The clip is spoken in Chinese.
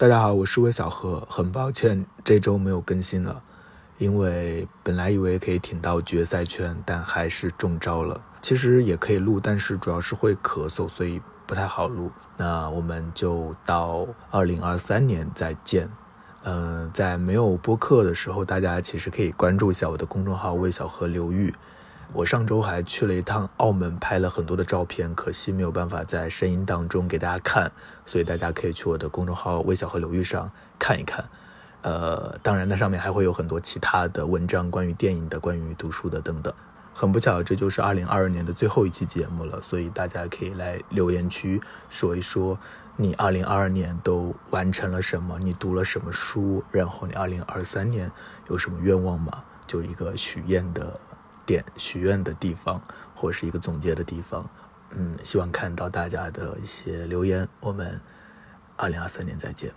大家好，我是魏小何，很抱歉这周没有更新了，因为本来以为可以挺到决赛圈，但还是中招了。其实也可以录，但是主要是会咳嗽，所以不太好录。那我们就到二零二三年再见。嗯，在没有播客的时候，大家其实可以关注一下我的公众号“魏小何刘玉”。我上周还去了一趟澳门，拍了很多的照片，可惜没有办法在声音当中给大家看，所以大家可以去我的公众号“微小和流域”上看一看。呃，当然，那上面还会有很多其他的文章，关于电影的、关于读书的等等。很不巧，这就是二零二二年的最后一期节目了，所以大家可以来留言区说一说你二零二二年都完成了什么，你读了什么书，然后你二零二三年有什么愿望吗？就一个许愿的。点许愿的地方，或是一个总结的地方，嗯，希望看到大家的一些留言。我们二零二三年再见。